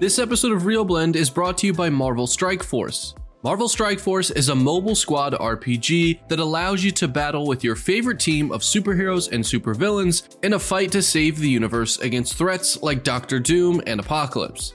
This episode of ReelBlend is brought to you by Marvel Strike Force. Marvel Strike Force is a mobile squad RPG that allows you to battle with your favorite team of superheroes and supervillains in a fight to save the universe against threats like Doctor Doom and Apocalypse.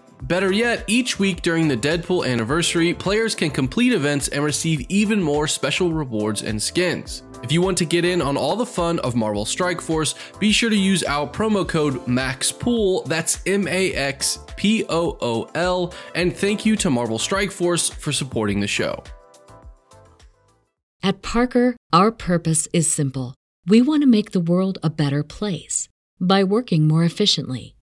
Better yet, each week during the Deadpool anniversary, players can complete events and receive even more special rewards and skins. If you want to get in on all the fun of Marvel Strike Force, be sure to use our promo code MAXPOOL, that's M A X P O O L, and thank you to Marvel Strike Force for supporting the show. At Parker, our purpose is simple. We want to make the world a better place by working more efficiently,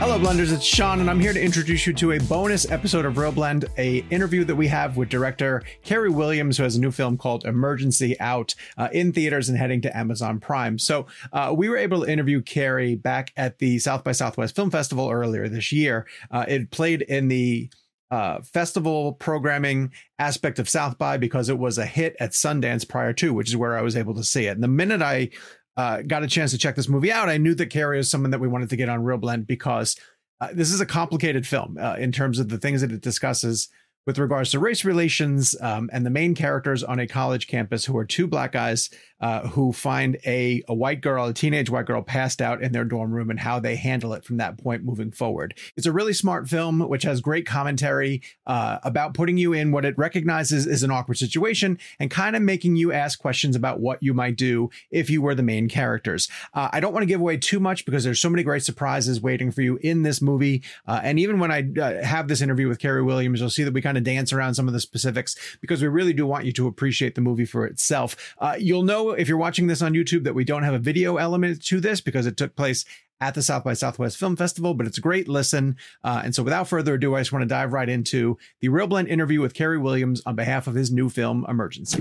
Hello, Blenders. It's Sean, and I'm here to introduce you to a bonus episode of ReelBlend, a interview that we have with director Carey Williams, who has a new film called Emergency out uh, in theaters and heading to Amazon Prime. So uh, we were able to interview Carey back at the South by Southwest Film Festival earlier this year. Uh, it played in the uh, festival programming aspect of South by because it was a hit at Sundance prior to, which is where I was able to see it. And the minute I uh, got a chance to check this movie out, I knew that Carey is someone that we wanted to get on ReelBlend because uh, this is a complicated film uh, in terms of the things that it discusses with regards to race relations um, and the main characters on a college campus who are two black guys uh, who find a, a white girl, a teenage white girl, passed out in their dorm room and how they handle it from that point moving forward. It's a really smart film, which has great commentary uh, about putting you in what it recognizes is an awkward situation and kind of making you ask questions about what you might do if you were the main characters. Uh, I don't want to give away too much because there's so many great surprises waiting for you in this movie. Uh, and even when I uh, have this interview with Carey Williams, you'll see that we kind of dance around some of the specifics because we really do want you to appreciate the movie for itself. Uh, you'll know if you're watching this on YouTube that we don't have a video element to this because it took place at the South by Southwest Film Festival, but it's a great listen. Uh, and so without further ado, I just want to dive right into the ReelBlend interview with Carey Williams on behalf of his new film, Emergency.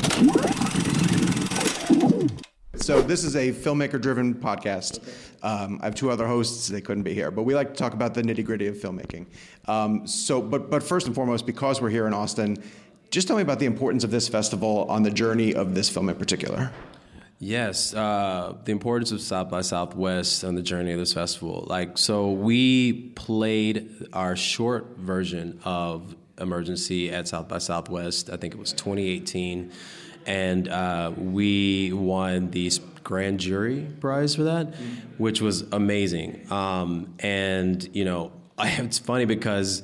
So this is a filmmaker-driven podcast. Um, I have two other hosts; they couldn't be here, but we like to talk about the nitty-gritty of filmmaking. Um, so, but but first and foremost, because we're here in Austin, just tell me about the importance of this festival on the journey of this film in particular. Yes, uh, the importance of South by Southwest and the journey of this festival. Like, so we played our short version of Emergency at South by Southwest. I think it was 2018, and uh, we won the grand jury prize for that, which was amazing. Um, and you know, it's funny because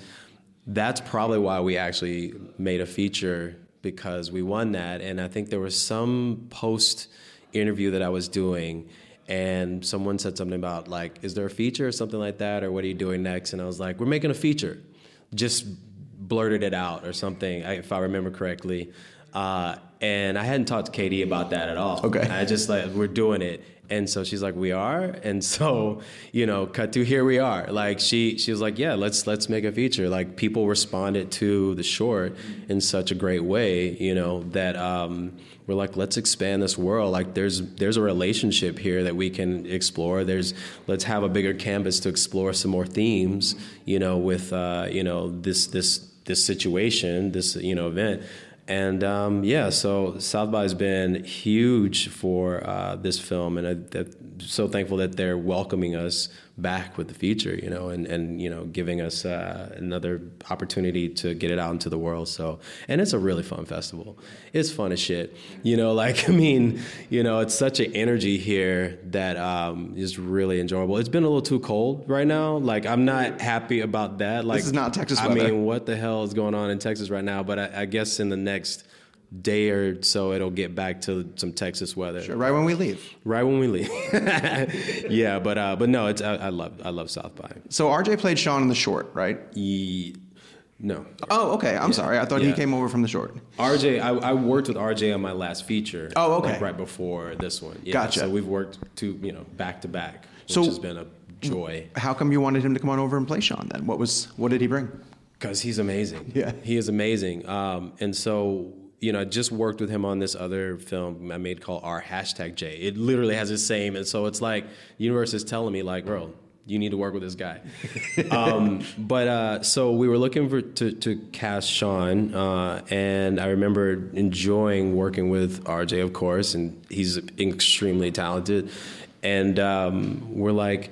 that's probably why we actually made a feature because we won that, and I think there was some post interview that I was doing and someone said something about like is there a feature or something like that? Or what are you doing next? And I was like we're making a feature. Just blurted it out or something if I remember correctly uh, and I hadn't talked to K.D. about that at all. Okay. I just like we're doing it. And so she's like we are? And so you know cut to here we are. Like she she was like yeah let's let's make a feature. Like people responded to the short in such a great way you know that um, we're like let's expand this world. Like there's there's a relationship here that we can explore. There's let's have a bigger canvas to explore some more themes you know with uh, you know this this this situation this you know event and um, yeah, so South by has been huge for uh, this film, and I, am so thankful that they're welcoming us back with the feature, you know, and, and you know, giving us uh, another opportunity to get it out into the world. So, and it's a really fun festival. It's fun as shit, you know. Like, I mean, you know, it's such an energy here that um, is really enjoyable. It's been a little too cold right now. Like, I'm not happy about that. Like, This is not Texas I weather. mean, what the hell is going on in Texas right now? But I, I guess in the next day or so, it'll get back to some Texas weather Right when we leave. right when we leave. yeah, but uh, but no, it's I, I love I love South by. So RJ played Sean in the short, right? No, Oh, okay. I'm sorry. I thought he came over from the short. RJ. I, I worked with RJ on my last feature. Oh, okay. like right before this one. Yeah, Gotcha. So we've worked to you know back to back, which So- has been a joy How come you wanted him to come on over and play Sean then? What was what did he bring? because he's amazing. Yeah. he is amazing. Um, and so. You know, I just worked with him on this other film I made called R hashtag J. It literally has the same, and so it's like universe is telling me, like, bro, you need to work with this guy. um, but uh, so we were looking for to, to cast Sean, uh, and I remember enjoying working with RJ, of course, and he's extremely talented. And um, we're like,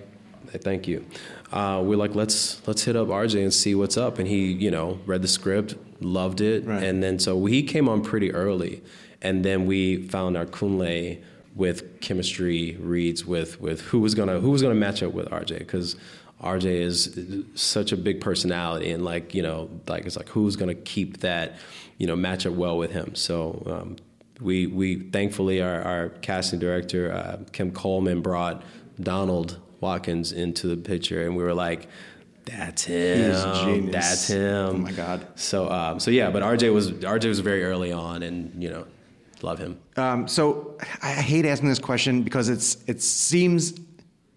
thank you. Uh, we're like, let's let's hit up RJ and see what's up. And he, you know, read the script, loved it, Right. and then so he came on pretty early, and then we found our Kunle with chemistry reads with with who was gonna who was gonna match up with RJ because RJ is such a big personality and like you know like it's like who's gonna keep that you know match up well with him. So. Um, we, we thankfully our, our casting director uh, Kim Coleman brought Donald Watkins into the picture and we were like that's him He's a genius. that's him Oh my God. so um, so yeah, but RJ was RJ was very early on, and you know, love him. Um, so I I hate asking this question because it's it seems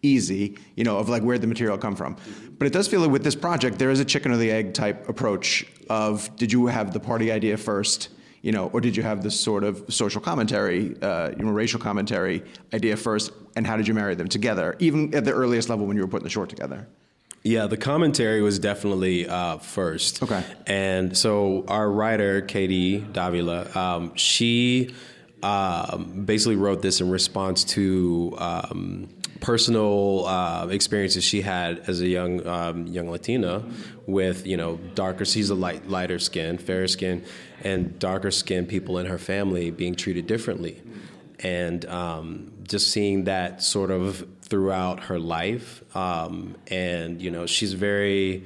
easy, you know, of like where the material come from. But it does feel like with this project there is a chicken or the egg type approach of did you have the party idea first, you know, or did you have this sort of social commentary, uh, you know, racial commentary idea first, and how did you marry them together, even at the earliest level when you were putting the short together? Yeah, the commentary was definitely uh, first. Okay. And so our writer, K.D. Davila, um, she um, basically wrote this in response to um, personal uh, experiences she had as a young um, young Latina with you know darker. She's a light lighter skin, fairer skin, and darker skinned people in her family being treated differently and um, just seeing that sort of throughout her life. Um, and you know, she's very,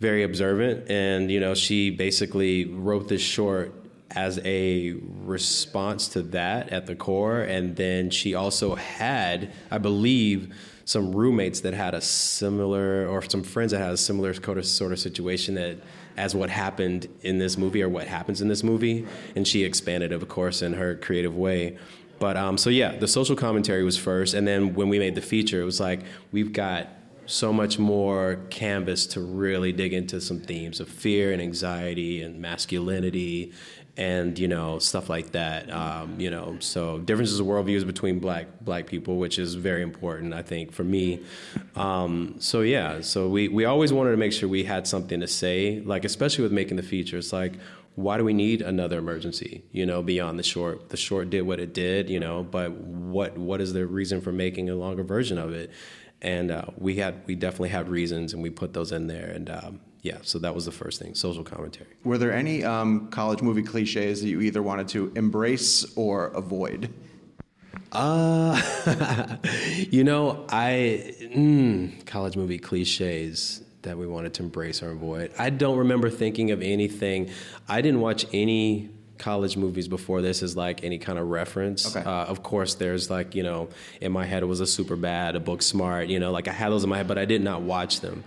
very observant, and you know, she basically wrote this short as a response to that at the core. And then she also had, I believe. Some roommates that had a similar, or some friends that had a similar sort of, situation that, as what happened in this movie, or what happens in this movie, and she expanded, of course, in her creative way. But um, so yeah, the social commentary was first, and then when we made the feature, it was like we've got so much more canvas to really dig into some themes of fear and anxiety and masculinity and you know stuff like that um, you know. So differences of worldviews between black black people which is very important i think for me. Um, so yeah so we, we always wanted to make sure we had something to say like especially with making the feature it's like why do we need another emergency you know beyond the short the short did what it did you know but what what is the reason for making a longer version of it? And uh, we had we definitely had reasons and we put those in there and um, yeah so that was the first thing social commentary. Were there any um, college movie cliches that you either wanted to embrace or avoid? uh you know i mm, college movie cliches that we wanted to embrace or avoid i don't remember thinking of anything. I didn't watch any college movies before this as like any kind of reference. Okay. uh, of course there's like you know in my head it was a Superbad a Booksmart you know like i had those in my head but i did not watch them.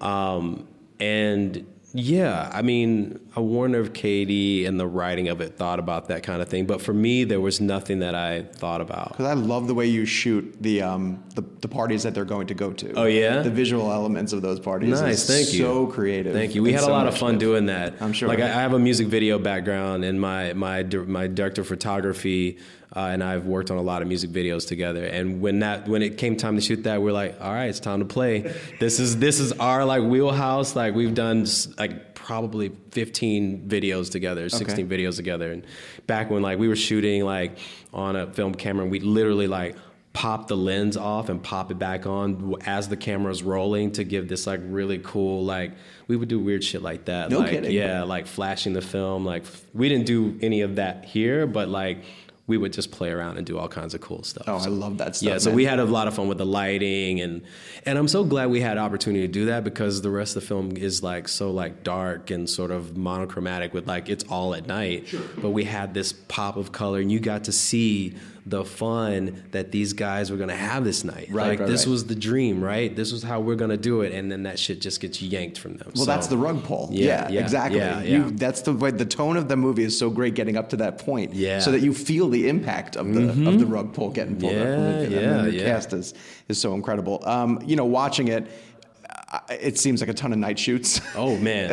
Um, and yeah, I mean, I wonder if K.D. and the writing of it thought about that kind of thing. But for me, there was nothing that I thought about. Because I love the way you shoot the, um, the the parties that they're going to go to. Oh, yeah? the visual elements of those parties. Nice, is thank you. So creative. Thank you. We had a lot of fun doing that. I'm sure. Like I, I have a music video background, and my my my director of photography uh, and I've worked on a lot of music videos together. And when that when it came time to shoot that, we're like, all right, it's time to play. This is this is our like wheelhouse. Like we've done like probably 15 videos together, 16 videos together. And back when like we were shooting like on a film camera, and we literally like pop the lens off and pop it back on as the camera's rolling to give this like really cool like we would do weird shit like that. No like, kidding. Yeah, like flashing the film. Like we didn't do any of that here, but like we would just play around and do all kinds of cool stuff. Oh, I love that stuff, Yeah, so we had a lot of fun with the lighting and and I'm so glad we had opportunity to do that because the rest of the film is like so like dark and sort of monochromatic with like it's all at night. But we had this pop of color and you got to see the fun that these guys were gonna have this night. Right, like right, this right. was the dream, right? This was how we're gonna do it, and then that shit just gets yanked from them. Well, So- that's the rug pull. Yeah, Yeah, yeah, exactly. yeah, You, that's the way the tone of the movie is so great getting up to that point. Yeah. Mm-hmm. So that you feel the impact of the of the rug pull getting pulled up from Yeah. And yeah, then the yeah. cast is is so incredible. Um, you know, watching it, it seems like a ton of night shoots. Oh man,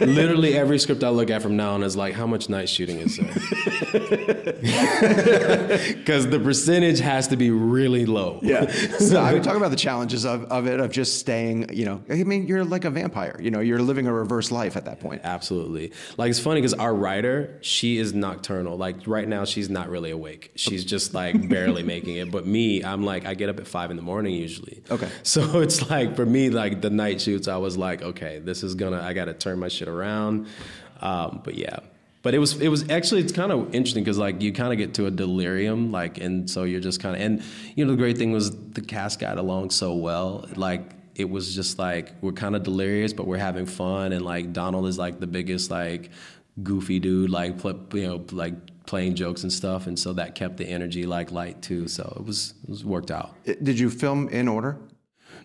literally every script I look at from now on is like, how much night shooting is there? Because the percentage has to be really low. Yeah. so I mean, talk about the challenges of, of it, of just staying, you know, I mean, you're like a vampire, you know, you're living a reverse life at that point. Absolutely. Like it's funny because our writer, she is nocturnal. Like right now, she's not really awake. She's just like barely making it. But me, I'm like, I get up at five in the morning usually. Okay. So it's like for me, like the night shoots, I was like, okay, this is gonna, I got to turn my shit around. Um, but yeah. But it was it was actually it's kind of interesting because like you kind of get to a delirium like and so you're just kind of and you know the great thing was the cast got along so well like it was just like we're kind of delirious, but we're having fun, and like Donald is like the biggest like goofy dude, like you know like playing jokes and stuff, and so that kept the energy like light too. So it was it was worked out. Did you film in order?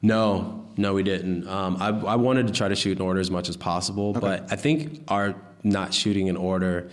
No, no, we didn't. Um, I, I wanted to try to shoot in order as much as possible, but I think our not shooting in order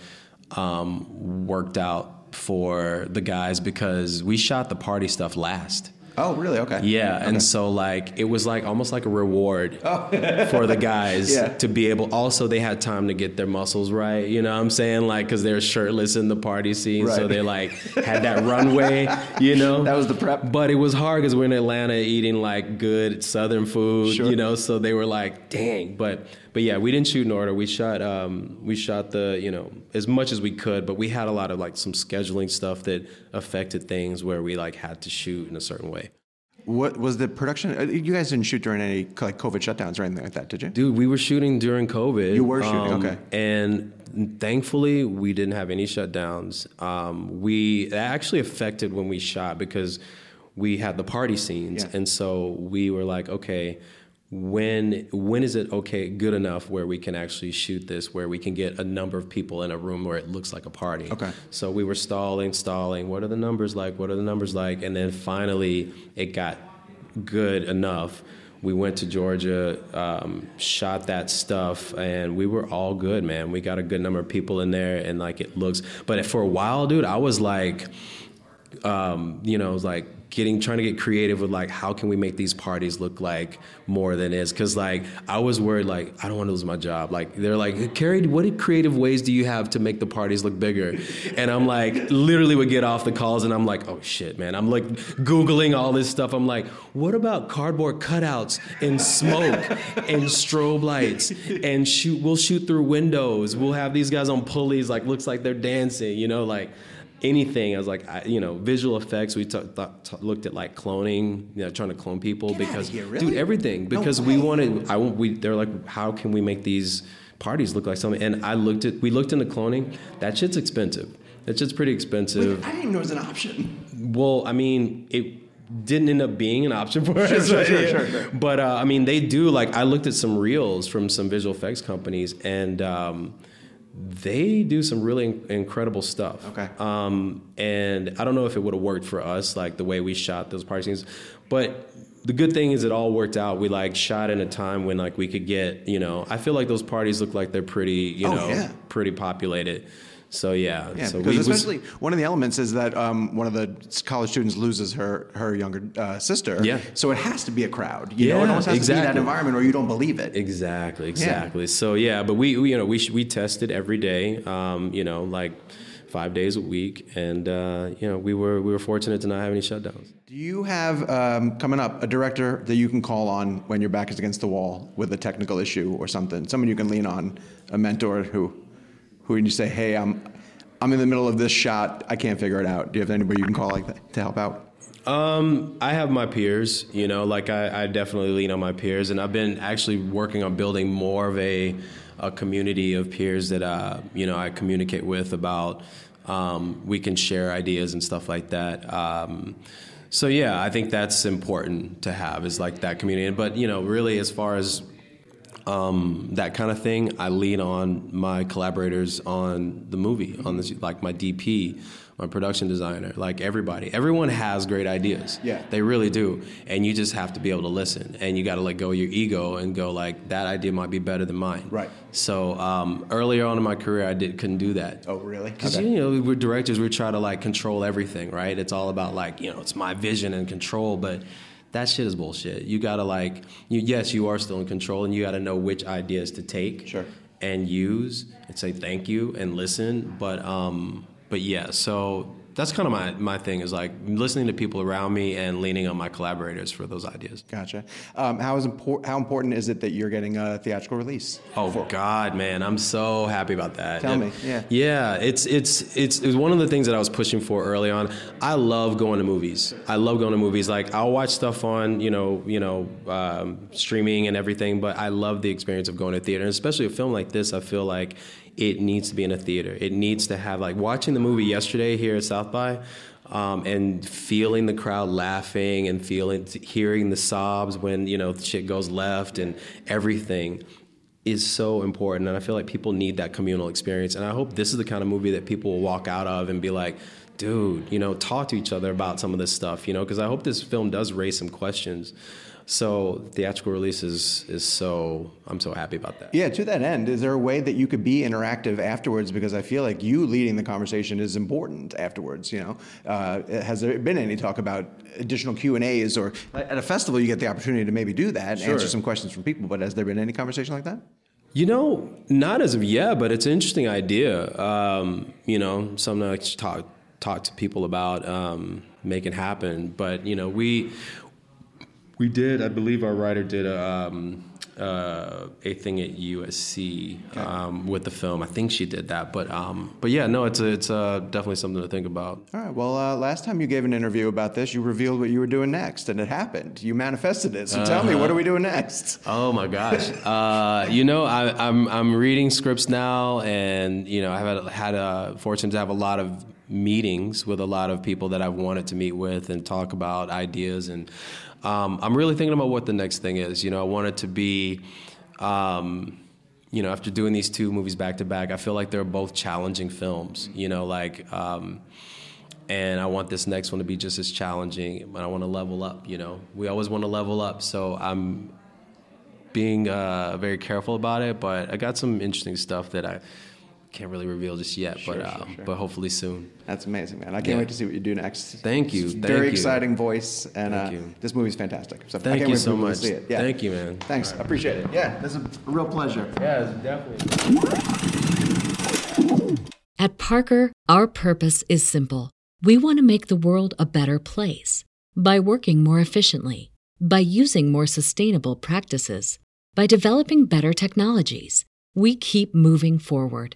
um, worked out for the guys because we shot the party stuff last. Oh, really? Okay. Yeah, and so like it was like almost like a reward oh. for the guys Yeah. to be able. Also, they had time to get their muscles right. You know what I'm saying? Like because they're shirtless in the party scene, so they like had that runway. You know, That was the prep. But it was hard because we're in Atlanta eating like good Southern food. Sure. You know, so they were like, dang. But but yeah, we didn't shoot in order. We shot um we shot the you know as much as we could, but we had a lot of like some scheduling stuff that affected things where we like had to shoot in a certain way. What was the production? uh, You guys didn't shoot during any like COVID shutdowns or anything like that, did you? Dude, we were shooting during COVID. Um, You were shooting, okay. And thankfully, we didn't have any shutdowns. Um, we that actually affected when we shot because we had the party scenes, Yeah. and so we were like, okay, when when is it okay, good enough where we can actually shoot this, where we can get a number of people in a room where it looks like a party? Okay. So we were stalling, stalling. What are the numbers like? What are the numbers like? And then finally, it got good enough. We went to Georgia, um, shot that stuff, and we were all good, man. We got a good number of people in there, and like it looks. But for a while, dude, I was like, um, you know, like getting trying to get creative with like how can we make these parties look like more than is? Because like I was worried like I don't want to lose my job. Like they're like Carey what creative ways do you have to make the parties look bigger? And I'm like literally would get off the calls and I'm like oh shit man. I'm like googling all this stuff. I'm like what about cardboard cutouts and smoke and strobe lights and shoot we'll shoot through windows. We'll have these guys on pulleys like looks like they're dancing you know like anything. I was like, I, you know, visual effects. We t- looked at like cloning, you know, trying to clone people Get because, here, really? dude, everything. No Because we wanted, I we they're like, how can we make these parties look like something? And I looked at, we looked into cloning. That shit's expensive. That shit's pretty expensive. I didn't even know it was an option. Well, I mean, it didn't end up being an option for us. sure, sure, sure, sure. But uh, I mean, they do. Like, I looked at some reels from some visual effects companies, and um, they do some really incredible stuff. Okay. Um, and I don't know if it would have worked for us, like the way we shot those party scenes, but. The good thing is it all worked out. We like shot in a time when like we could get, you know, I feel like those parties look like they're pretty, you Oh, know, yeah. pretty populated. So yeah, Yeah, so because we was- especially one of the elements is that um, one of the college students loses her her younger uh, sister. Yeah. So it has to be a crowd. You know, it Yeah, almost has to be that environment, or you don't believe it. Exactly, exactly. So yeah, but we, we you know we we tested every day, um, you know, like five days a week, and uh, you know we were we were fortunate to not have any shutdowns. Do you have um, coming up a director that you can call on when your back is against the wall with a technical issue or something? Someone you can lean on, a mentor who, who you say, hey, I'm, I'm in the middle of this shot, I can't figure it out. Do you have anybody you can call like that to help out? Um, I have my peers, you know, like I, I, definitely lean on my peers, and I've been actually working on building more of a, a community of peers that uh, you know I communicate with about. Um, we can share ideas and stuff like that. Um, so yeah, I think that's important to have is like that community. But you know, really, as far as um, that kind of thing, I lean on my collaborators on the movie, on this, like my DP, my production designer, like everybody. Everyone has great ideas. Yeah. They really do. And you just have to be able to listen. And you got to let go of your ego and go like, that idea might be better than mine. Right. So um, earlier on in my career, I did couldn't do that. Oh, really? Because okay. you know we're directors, we try to like control everything, right? It's all about like you know it's my vision and control, but that shit is bullshit. You gotta like, you, yes, you are still in control, and you gotta know which ideas to take sure. and use, and say thank you and listen. But um, but yeah, so that's kind of my, my thing is like listening to people around me and leaning on my collaborators for those ideas. Gotcha. Um, how is impor- how important is it that you're getting a theatrical release? Oh for- God, man, I'm so happy about that. Tell me, yeah, yeah. It's it's it's it was one of the things that I was pushing for early on. I love going to movies. I love going to movies. Like I'll watch stuff on you know you know um, streaming and everything, but I love the experience of going to theater, and especially a film like this. I feel like it needs to be in a theater. It needs to have like watching the movie yesterday here at South by. Um, and feeling the crowd laughing and feeling hearing the sobs when you know shit goes left and everything is so important and i feel like people need that communal experience and i hope this is the kind of movie that people will walk out of and be like dude you know talk to each other about some of this stuff you know because i hope this film does raise some questions so theatrical release is, is so I'm so happy about that. Yeah, to that end, is there a way that you could be interactive afterwards? Because I feel like you leading the conversation is important afterwards. You know, uh, has there been any talk about additional Q and A's or at a festival you get the opportunity to maybe do that, and sure. answer some questions from people? But has there been any conversation like that? You know, not as of yet, but it's an interesting idea. Um, you know, something I talk talk to people about um, making happen. But you know, we we did. I believe our writer did a, um, uh, a thing at USC okay. um, with the film. I think she did that, but um, but yeah, no, it's a, it's uh, definitely something to think about. All right. Well, uh, last time you gave an interview about this, you revealed what you were doing next, and it happened. You manifested it. So tell me, what are we doing next? Oh my gosh. Uh, you know, I, am I'm, I'm reading scripts now, and you know, I've had had a fortune to have a lot of meetings with a lot of people that I've wanted to meet with and talk about ideas and um, I'm really thinking about what the next thing is. You know, I want it to be, um, you know, after doing these two movies back to back, I feel like they're both challenging films. You know, like, um, and I want this next one to be just as challenging. And I want to level up. You know, we always want to level up. So I'm being uh, very careful about it. But I got some interesting stuff that I can't really reveal just yet, sure, but uh, sure, sure. but hopefully soon. That's amazing, man. I can't yeah. wait to see what you do next. Thank you. Thank very you. exciting voice, and uh, this movie's fantastic. So Thank you so much. see it. Yeah. Thank you, man. Thanks. Right. I appreciate it. Yeah, this is a real pleasure. Yeah, definitely. At Parker, our purpose is simple. We want to make the world a better place by working more efficiently, by using more sustainable practices, by developing better technologies. We keep moving forward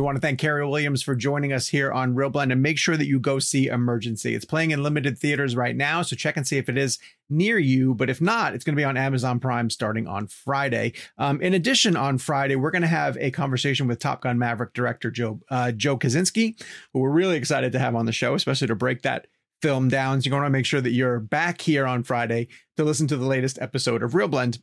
We want to thank Carey Williams for joining us here on ReelBlend and make sure that you go see Emergency. It's playing in limited theaters right now, so check and see if it is near you. But if not, it's going to be on Amazon Prime starting on Friday. Um, in addition, on Friday, we're going to have a conversation with Top Gun Maverick director Joe uh, Joe Kosinski, who we're really excited to have on the show, especially to break that film down. So you're going to make sure that you're back here on Friday to listen to the latest episode of ReelBlend.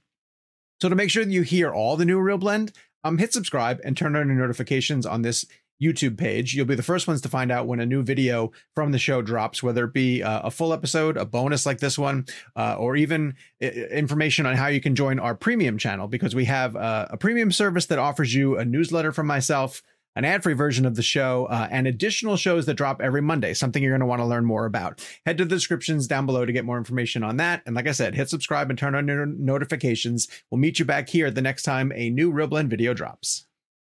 So to make sure that you hear all the new ReelBlend, um, hit subscribe and turn on your notifications on this YouTube page. You'll be the first ones to find out when a new video from the show drops, whether it be uh, a full episode, a bonus like this one, uh, or even I- information on how you can join our premium channel because we have uh, a premium service that offers you a newsletter from myself, an ad free version of the show, uh, and additional shows that drop every Monday, something you're going to want to learn more about. Head to the descriptions down below to get more information on that. And like I said, hit subscribe and turn on your notifications. We'll meet you back here the next time a new ReelBlend video drops.